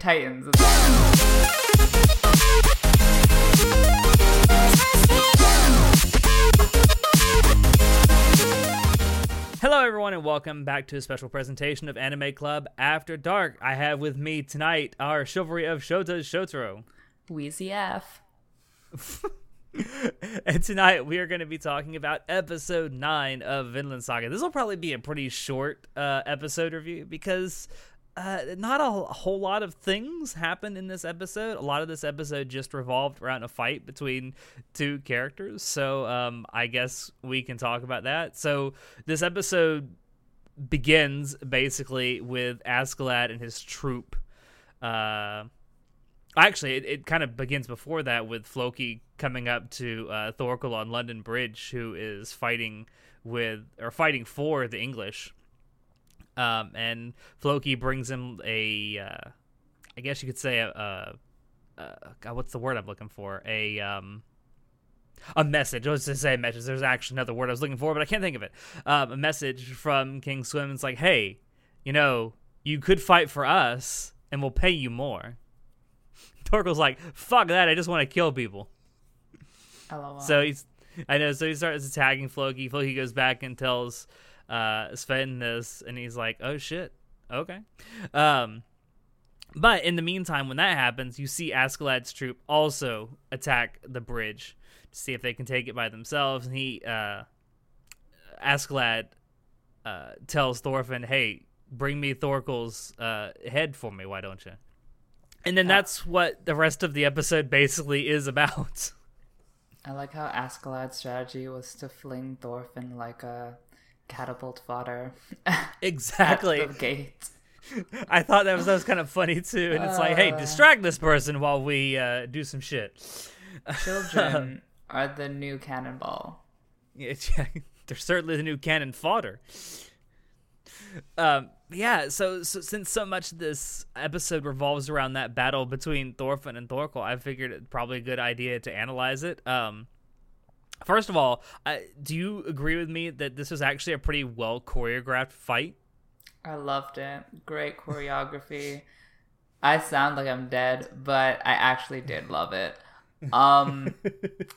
fighting titans. Hello, everyone, and welcome back to a special presentation of Anime Club After Dark. I have with me tonight our Chivalry of Shota's Shotaro. Wheezy F. and tonight we are going to be talking about episode 9 of Vinland Saga. This will probably be a pretty short uh, episode review because uh, not a, whole lot of things happened in this episode. A lot of this episode just revolved around a fight between two characters. So um, I guess we can talk about that. So this episode begins basically with Askeladd and his troop. Uh, actually, it, it kind of begins before that with Floki coming up to uh, Thorkel on London Bridge, who is fighting with or fighting for the English. Um, and Floki brings him a, uh, I guess you could say a, a, a, God, what's the word I'm looking for? A um, a message. I was to say a message. There's actually another word I was looking for, but I can't think of it. Um, a message from King Svein. It's like, hey, you know, you could fight for us, and we'll pay you more. Thorkel's like, fuck that. I just want to kill people. LOL. So he's, I know. So he starts attacking Floki. Floki goes back and tells uh, Sven this, and he's like, "Oh shit, okay." Um, but in the meantime, when that happens, you see Askeladd's troop also attack the bridge to see if they can take it by themselves, and he, uh, Askeladd, uh, tells Thorfinn, "Hey, bring me Thorkel's uh, head for me. Why don't you?" And then that's what the rest of the episode basically is about. I like how Askeladd's strategy was to fling Thorfinn like a catapult fodder. Exactly. Gate. I thought that was that was kind of funny too, and it's like, hey, distract this person while we uh, do some shit. Children are the new cannonball. Yeah, they're certainly the new cannon fodder. Um, yeah. So, so since so much of this episode revolves around that battle between Thorfinn and Thorkel, I figured it's probably a good idea to analyze it. Um, first of all, uh, do you agree with me that this was actually a pretty well choreographed fight? I loved it. Great choreography. I sound like I'm dead, but I actually did love it. Um,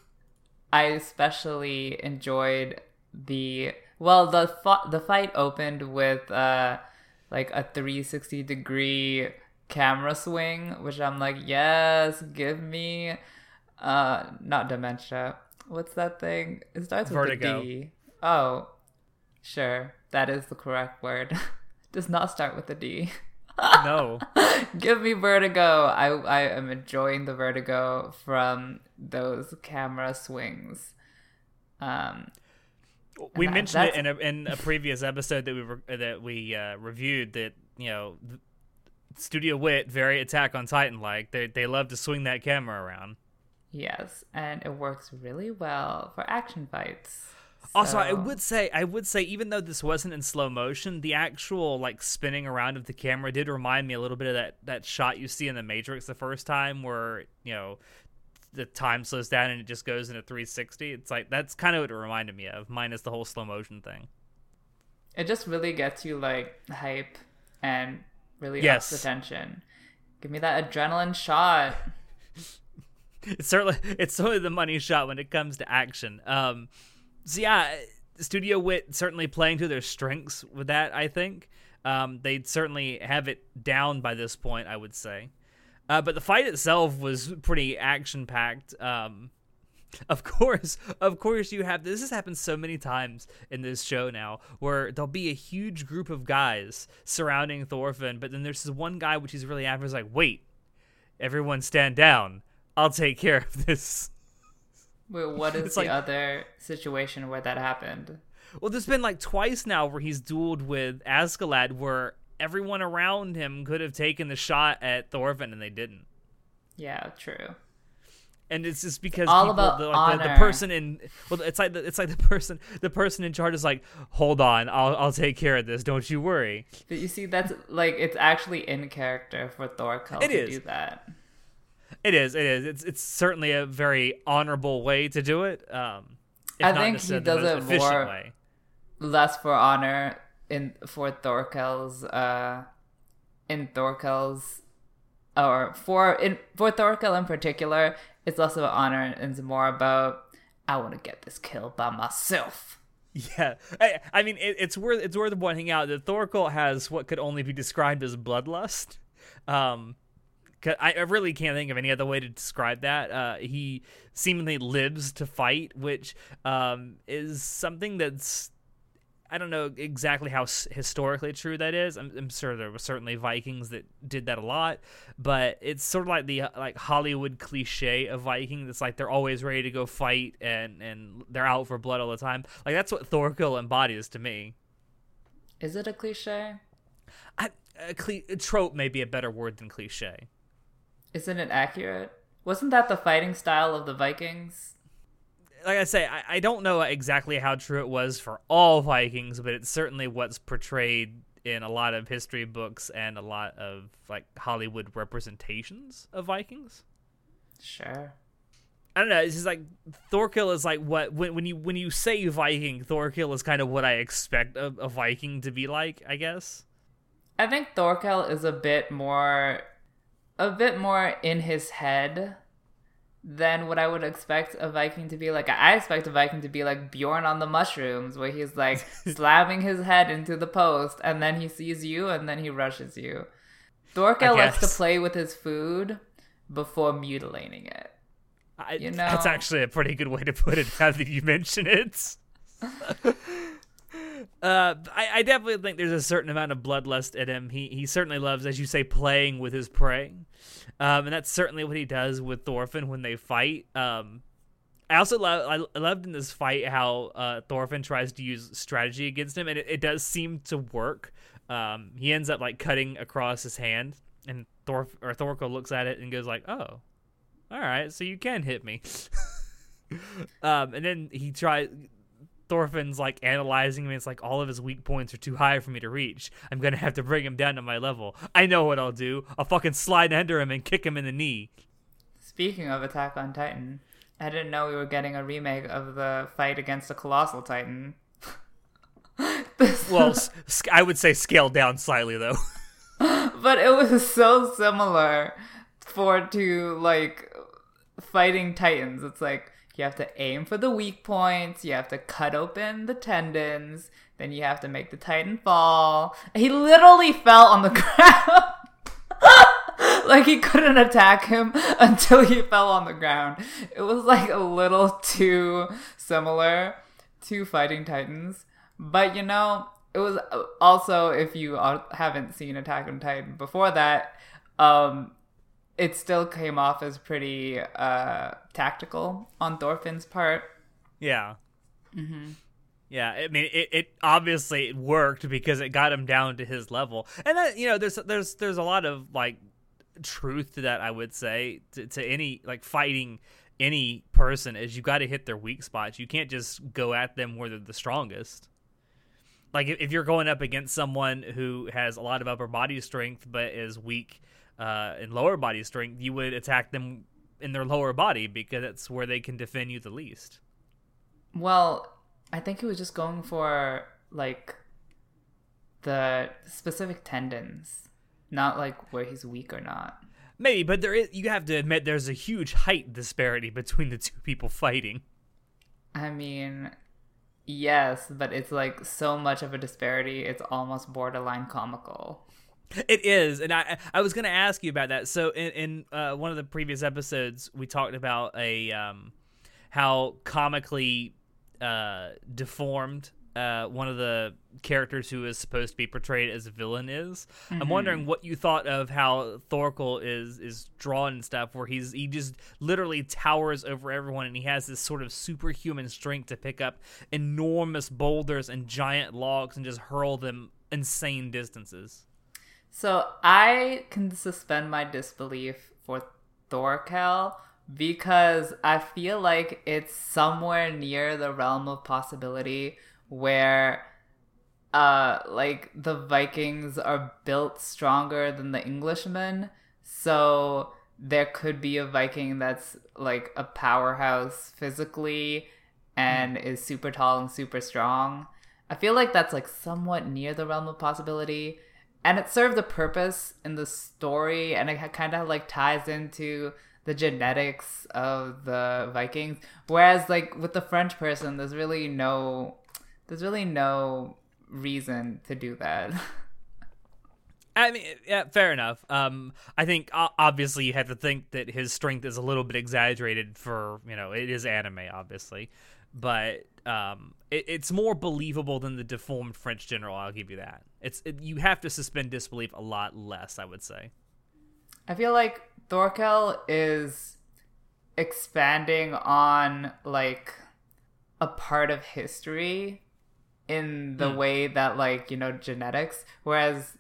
I especially enjoyed the well the the fight opened with uh like a 360 degree camera swing, which I'm like, yes, give me uh not dementia. What's that thing? It starts with a D. Oh, sure, that is the correct word. Does not start with a D. No. Give me vertigo. I I am enjoying the vertigo from those camera swings. Um, we that- mentioned it in a, in a previous episode that we re- that we uh, reviewed that you know Studio Wit very Attack on Titan like they they love to swing that camera around. Yes, and it works really well for action fights. Also, I would say I would say even though this wasn't in slow motion, the actual like spinning around of the camera did remind me a little bit of that that shot you see in the Matrix the first time where you know the time slows down and it just goes into 360. It's like that's kind of what it reminded me of, minus the whole slow motion thing. it just really gets you like hype and really Yes. ups the tension. Give me that adrenaline shot. it's certainly it's certainly the money shot when it comes to action. Um, so yeah, Studio Wit certainly playing to their strengths with that. I think um, they'd certainly have it down by this point. I would say, uh, but the fight itself was pretty action packed. Um, of course, of course, you have this has happened so many times in this show now, where there'll be a huge group of guys surrounding Thorfinn, but then there's this one guy which he's really after. Is like, wait, everyone stand down. I'll take care of this. Wait, what is It's the like- other situation where that happened? Well, there's been like twice now where he's dueled with Askeladd, where everyone around him could have taken the shot at Thorfinn and they didn't. Yeah, true. And it's just because All people, about the, like, the, the person in well, it's like the, it's like the person the person in charge is like, hold on, I'll I'll take care of this. Don't you worry. But you see, that's like it's actually in character for Thorkel It to is. do that. It is. It is. It's it's certainly a very honorable way to do it. Um, if I think he does it more- way. Less for honor in for Thorkel's uh in Thorkel's or for in for Thorkel in particular, it's less of an honor and it's more about I want to get this kill by myself. Yeah, I, I mean it, it's worth it's worth pointing out that Thorkel has what could only be described as bloodlust. Um, I, I really can't think of any other way to describe that. Uh, he seemingly lives to fight, which um, is something that's I don't know exactly how historically true that is. I'm, I'm, sure there were certainly Vikings that did that a lot, but it's sort of like the like Hollywood cliche of Viking. That's like they're always ready to go fight and and they're out for blood all the time. Like that's what Thorkel embodies to me. Is it a cliche? I, a, cli- a trope may be a better word than cliche. Isn't it accurate? Wasn't that the fighting style of the Vikings? like I say, I, I don't know exactly how true it was for all Vikings, but it's certainly what's portrayed in a lot of history books and a lot of like Hollywood representations of Vikings. Sure. I don't know. It's just like Thorkel is like what when when you when you say Viking, Thorkel is kind of what I expect a, a Viking to be like. I guess. I think Thorkel is a bit more, a bit more in his head than what I would expect a Viking to be like. I expect a Viking to be like Bjorn on the mushrooms, where he's like slamming his head into the post, and then he sees you, and then he rushes you. Thorkel likes to play with his food before mutilating it. I, you know, that's actually a pretty good way to put it. Now that you mention it. Uh, I, I, definitely think there's a certain amount of bloodlust in him. He he certainly loves, as you say, playing with his prey, um, and that's certainly what he does with Thorfinn when they fight. Um, I also love I loved in this fight how uh, Thorfinn tries to use strategy against him, and it, it does seem to work. Um, he ends up like cutting across his hand, and Thor or Thorkel looks at it and goes like, "Oh, all right, so you can hit me." um, and then he tries Thorfinn's like analyzing me. It's like all of his weak points are too high for me to reach. I'm gonna have to bring him down to my level. I know what I'll do. I'll fucking slide under him and kick him in the knee. Speaking of Attack on Titan, I didn't know we were getting a remake of the fight against the Colossal Titan. well, I would say scaled down slightly though. but it was so similar for to like fighting titans. It's like you have to aim for the weak points, you have to cut open the tendons, then you have to make the titan fall. He literally fell on the ground. like he couldn't attack him until he fell on the ground. It was like a little too similar to fighting titans. But you know, it was also if you haven't seen Attack on Titan before that, um, it still came off as pretty uh, tactical on Thorfinn's part. Yeah. Mm-hmm. Yeah, I mean, it, it obviously worked because it got him down to his level, and that you know, there's there's there's a lot of like truth to that. I would say to, to any like fighting any person is you got to hit their weak spots. You can't just go at them where they're the strongest. Like if you're going up against someone who has a lot of upper body strength but is weak uh, in lower body strength, you would attack them in their lower body because that's where they can defend you the least. Well, I think he was just going for like the specific tendons, not like where he's weak or not. Maybe, but there is. You have to admit there's a huge height disparity between the two people fighting. I mean, yes, but it's like so much of a disparity. It's almost borderline comical. It is, and I I was going to ask you about that. So in in uh, one of the previous episodes, we talked about a um, how comically uh, deformed uh, one of the characters who is supposed to be portrayed as a villain is. Mm-hmm. I'm wondering what you thought of how Thorkel is is drawn and stuff, where he's he just literally towers over everyone, and he has this sort of superhuman strength to pick up enormous boulders and giant logs and just hurl them insane distances. So I can suspend my disbelief for Thorkel because I feel like it's somewhere near the realm of possibility where uh like the Vikings are built stronger than the Englishmen. So there could be a Viking that's like a powerhouse physically and mm. is super tall and super strong. I feel like that's like somewhat near the realm of possibility and it served a purpose in the story, and it kind of like ties into the genetics of the Vikings. Whereas like with the French person, there's really no, there's really no reason to do that. I mean, yeah, fair enough. Um, I think obviously you have to think that his strength is a little bit exaggerated for you know it is anime, obviously, but um, it, it's more believable than the deformed French general. I'll give you that. It's it, you have to suspend disbelief a lot less, I would say. I feel like Thorkel is expanding on like a part of history in the mm. way that like you know genetics whereas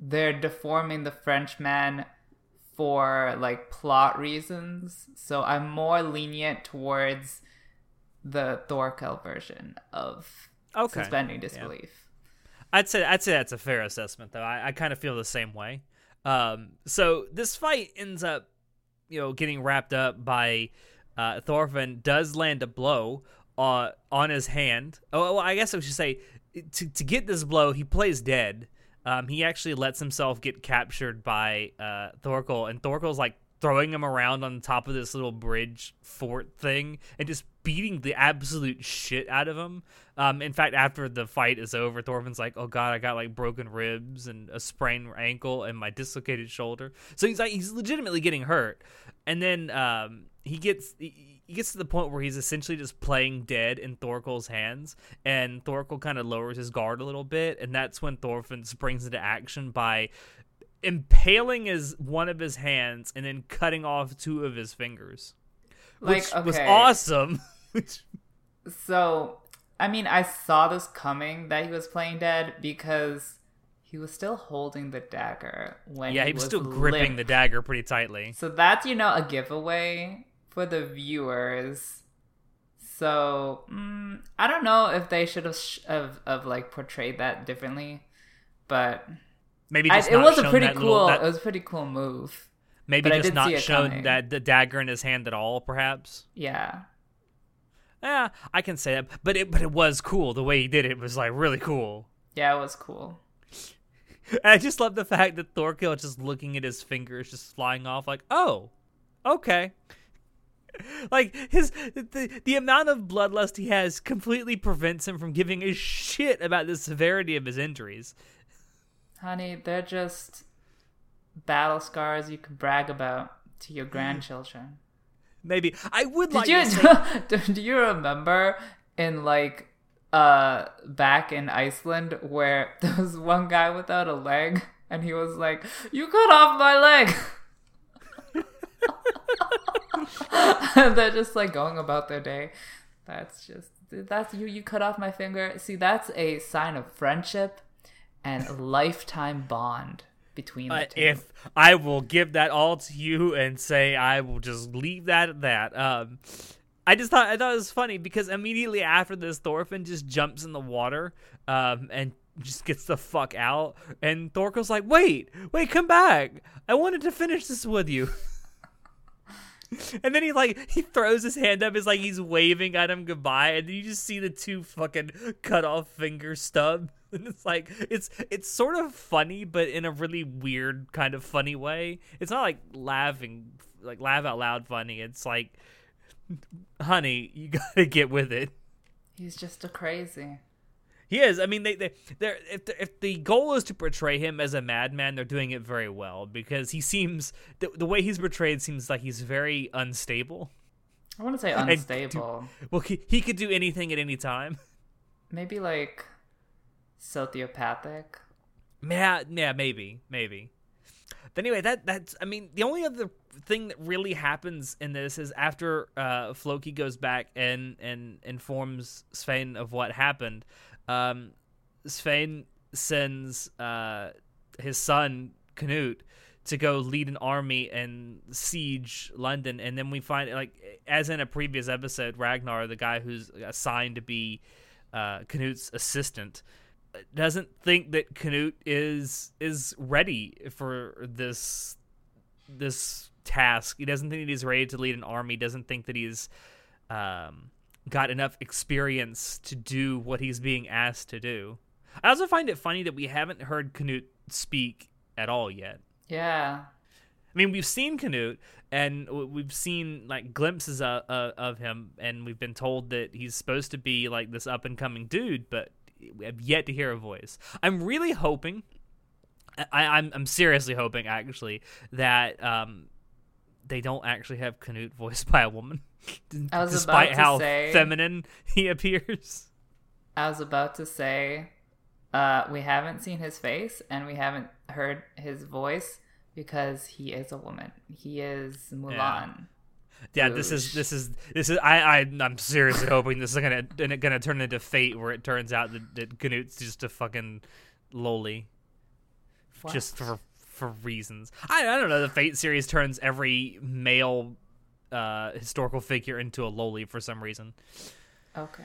they're deforming the frenchman for like plot reasons so i'm more lenient towards the thorkel version of okay. suspending disbelief yeah. i'd say i'd say that's a fair assessment though i, I kind of feel the same way um, so this fight ends up, you know, getting wrapped up by uh, Thorfinn does land a blow uh, on his hand. Oh, well, I guess I should say to to get this blow, he plays dead. Um, he actually lets himself get captured by uh, Thorkel, and Thorkel's like throwing him around on top of this little bridge fort thing and just beating the absolute shit out of him. Um, in fact, after the fight is over, Thorfinn's like, "Oh God, I got like broken ribs and a sprained ankle and my dislocated shoulder." So he's like, he's legitimately getting hurt, and then um, he gets. He, he gets to the point where he's essentially just playing dead in Thorkel's hands, and Thorkel kind of lowers his guard a little bit, and that's when Thorfinn springs into action by impaling his one of his hands and then cutting off two of his fingers, like, which okay. was awesome. so, I mean, I saw this coming that he was playing dead because he was still holding the dagger when yeah he, was, was still gripping limp. the dagger pretty tightly. So that's you know a giveaway for the viewers. So mm, I don't know if they should have, sh- have have like portrayed that differently, but Maybe I, it was a pretty cool. Little, that, it was a pretty cool move. Maybe just not shown coming. that the dagger in his hand at all, perhaps. Yeah. Yeah, I can say that, but it but it was cool. The way he did it was like really cool. Yeah, it was cool. I just love the fact that Thorkel just looking at his fingers just flying off, like, oh, okay. like his the the amount of bloodlust he has completely prevents him from giving a shit about the severity of his injuries. Honey, they're just battle scars you can brag about to your grandchildren. Maybe I would Did like. You, say- do you remember in like uh back in Iceland where there was one guy without a leg and he was like, "You cut off my leg." they're just like going about their day. That's just that's you. You cut off my finger. See, that's a sign of friendship and a lifetime bond between the uh, two. If I will give that all to you and say I will just leave that at that. Um, I just thought I thought it was funny because immediately after this, Thorfinn just jumps in the water um, and just gets the fuck out. And Thorkel's like, "Wait, wait, come back! I wanted to finish this with you." and then he like he throws his hand up, it's like he's waving at him goodbye, and then you just see the two fucking cut off finger stub. And it's like it's it's sort of funny, but in a really weird kind of funny way. It's not like laughing like laugh out loud funny. It's like honey, you gotta get with it. He's just a crazy. He is. I mean, they they they're, if the, if the goal is to portray him as a madman, they're doing it very well because he seems the, the way he's portrayed seems like he's very unstable. I want to say unstable. Do, well, he, he could do anything at any time. Maybe like sociopathic. Yeah, yeah, maybe, maybe. But anyway, that that's. I mean, the only other thing that really happens in this is after uh, Floki goes back and and informs Svein of what happened um, Svein sends uh, his son Canute to go lead an army and siege London, and then we find like as in a previous episode, Ragnar, the guy who's assigned to be uh, Canute's assistant, doesn't think that Canute is is ready for this this task. He doesn't think that he's ready to lead an army. Doesn't think that he's um, got enough experience to do what he's being asked to do. I also find it funny that we haven't heard Canute speak at all yet. Yeah. I mean, we've seen Canute, and we've seen like glimpses of, uh, of him, and we've been told that he's supposed to be like this up and coming dude, but we have yet to hear a voice. I'm really hoping, I, I'm I'm seriously hoping actually that um they don't actually have Canute voiced by a woman, I was despite about to how say- feminine he appears. I was about to say, uh, we haven't seen his face and we haven't heard his voice because he is a woman. He is Mulan. Yeah, this is this is this is I I I'm seriously hoping this is gonna gonna turn into fate where it turns out that, that Canute's just a fucking loli, What? just for for reasons. I I don't know. The Fate series turns every male uh historical figure into a loli for some reason, Okay.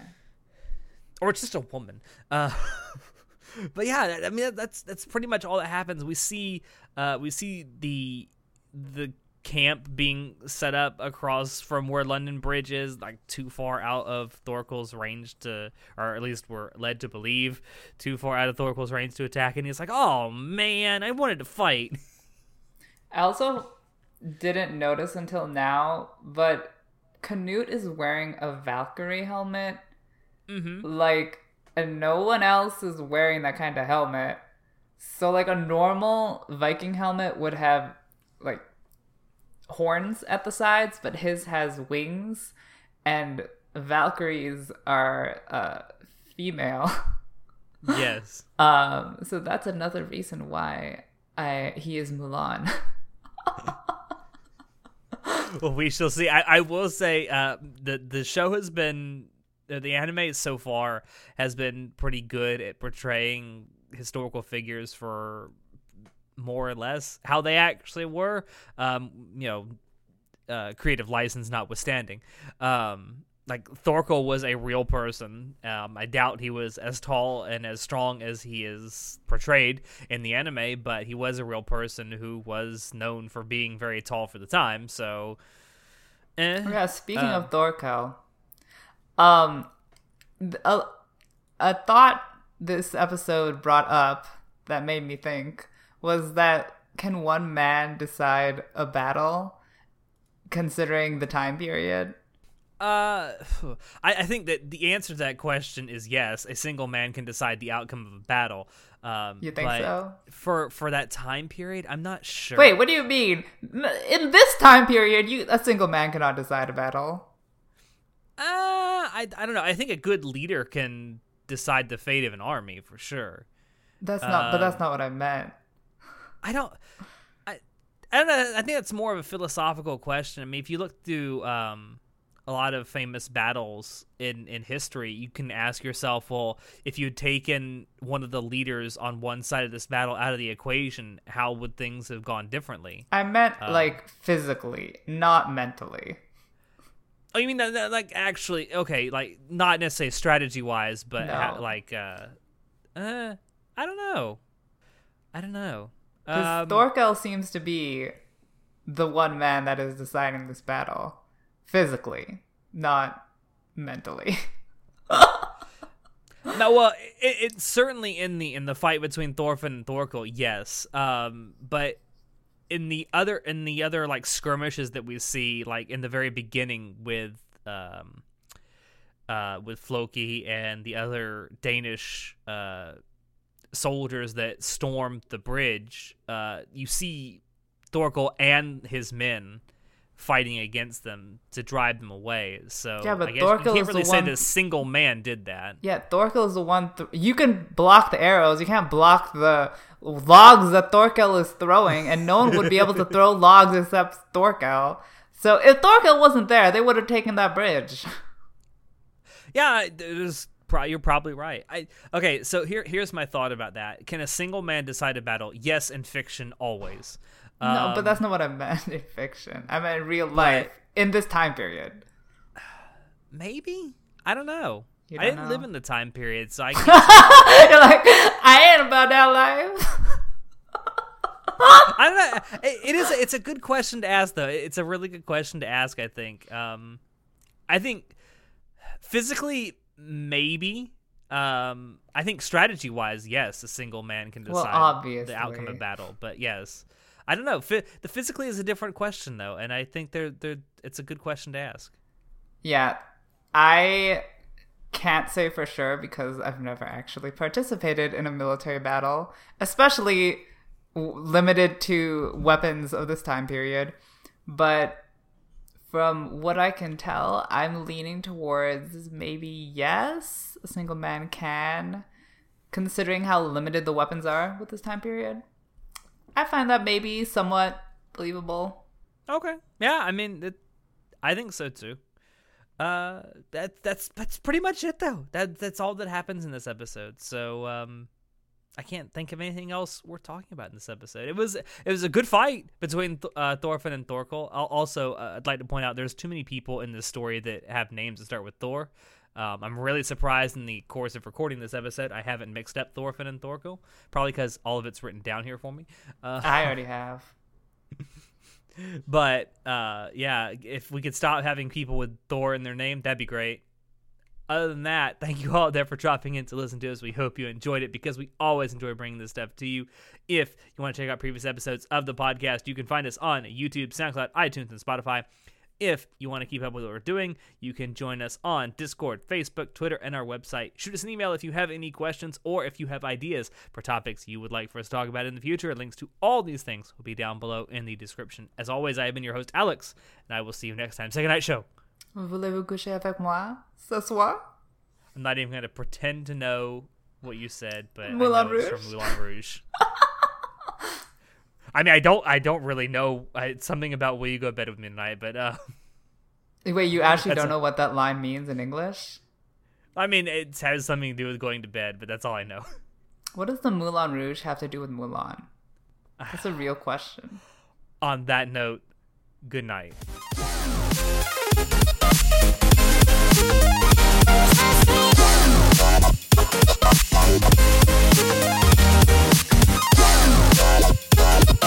or it's just a woman. Uh, but yeah, I mean that's that's pretty much all that happens. We see uh we see the the camp being set up across from where London Bridge is, like too far out of Thorkel's range to, or at least we're led to believe, too far out of Thorkel's range to attack. And he's like, "Oh man, I wanted to fight." I also didn't notice until now, but Canute is wearing a Valkyrie helmet. Mm-hmm. Like, and no one else is wearing that kind of helmet. So, like, a normal Viking helmet would have, like, horns at the sides, but his has wings, and Valkyries are uh, female. Yes. um, so that's another reason why I he is Mulan. well, we shall see. I, I will say, uh, the the show has been uh, the anime so far has been pretty good at portraying historical figures for more or less how they actually were. Um, you know, uh, creative license notwithstanding. Um, like Thorkel was a real person. Um, I doubt he was as tall and as strong as he is portrayed in the anime, but he was a real person who was known for being very tall for the time. So, eh. Yeah, speaking Um, of Thorkel, um, a, a thought this episode brought up that made me think was that can one man decide a battle considering the time period? Uh, I, I think that the answer to that question is yes. A single man can decide the outcome of a battle. Um, You think so? For for that time period, I'm not sure. Wait, what do you mean? In this time period, you a single man cannot decide a battle. Uh, I I don't know. I think a good leader can decide the fate of an army for sure. That's not, but that's Um, not what I meant. I don't. I I don't know. I think that's more of a philosophical question. I mean, if you look through um a lot of famous battles in in history, you can ask yourself, well, if you'd taken one of the leaders on one side of this battle out of the equation, how would things have gone differently? I meant uh, like physically, not mentally. Oh, you mean that, that like actually? Okay, like not necessarily strategy wise, but ha- like uh, uh, I don't know. I don't know. Um, Thorkel seems to be the one man that is deciding this battle physically, not mentally. No, well, it, it's certainly in the in the fight between Thorfinn and Thorkel, yes. Um, but in the other in the other like skirmishes that we see, like in the very beginning with um, uh, with Floki and the other Danish uh soldiers that stormed the bridge, uh, you see Thorkel and his men fighting against them to drive them away. So Yeah, but I guess Thorkel you can't really say one- that a single man did that. yeah, Thorkel is the one. Th- you can block the arrows. You can't block the logs that Thorkel is throwing, and no one would be able to throw logs except Thorkel. So if Thorkel wasn't there, they would have taken that bridge. Yeah, is. Pro- you're probably right. I okay. So here, here's my thought about that. Can a single man decide a battle? Yes, in fiction, always. no, Um, but that's not what I meant in fiction. I meant in real life in this time period. maybe. I don't know. I don't didn't know? live in the time period, so I. Can't, You're like, I ain't about that life. I don't know. It, it is. It's a good question to ask, though. It's a really good question to ask. I think. Um, I think physically, maybe. Um, I think strategy wise, yes, a single man can decide Well, the outcome of battle. But yes, I don't know. The physically is a different question though, and I think they're they're it's a good question to ask. Yeah, I can't say for sure because I've never actually participated in a military battle, especially w- limited to weapons of this time period. But from what I can tell, I'm leaning towards maybe yes, a single man can, considering how limited the weapons are with this time period. I find that maybe somewhat believable. Okay. Yeah, I mean, it, I think so too. Uh, that that's that's pretty much it though. That that's all that happens in this episode. So um, I can't think of anything else worth talking about in this episode. It was it was a good fight between Th- uh, Thorfinn and Thorkel. I'll also, uh, I'd like to point out there's too many people in this story that have names that start with Thor. Um, I'm really surprised in the course of recording this episode I haven't mixed up Thorfinn and Thorkel. Probably because all of it's written down here for me. Uh, I already have. but uh, yeah, if we could stop having people with Thor in their name, that'd be great. Other than that, thank you all there for dropping in to listen to us. We hope you enjoyed it because we always enjoy bringing this stuff to you. If you want to check out previous episodes of the podcast, you can find us on YouTube, SoundCloud, iTunes, and Spotify. If you want to keep up with what we're doing, you can join us on Discord, Facebook, Twitter, and our website. Shoot us an email if you have any questions or if you have ideas for topics you would like for us to talk about in the future. Links to all these things will be down below in the description. As always, I have been your host, Alex, and I will see you next time. Second night show. Voulez-vous coucher avec moi ce soir? I'm not even going to pretend to know what you said, but Moulin I know it's Rouge? from Moulin Rouge. I mean, I don't, I don't really know. I, it's something about will you go to bed with me tonight, but uh, Wait, you actually don't a- know what that line means in English? I mean, it has something to do with going to bed, but that's all I know. What does the Moulin Rouge have to do with Mulan? That's a real question. On that note, good night.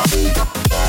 Bye.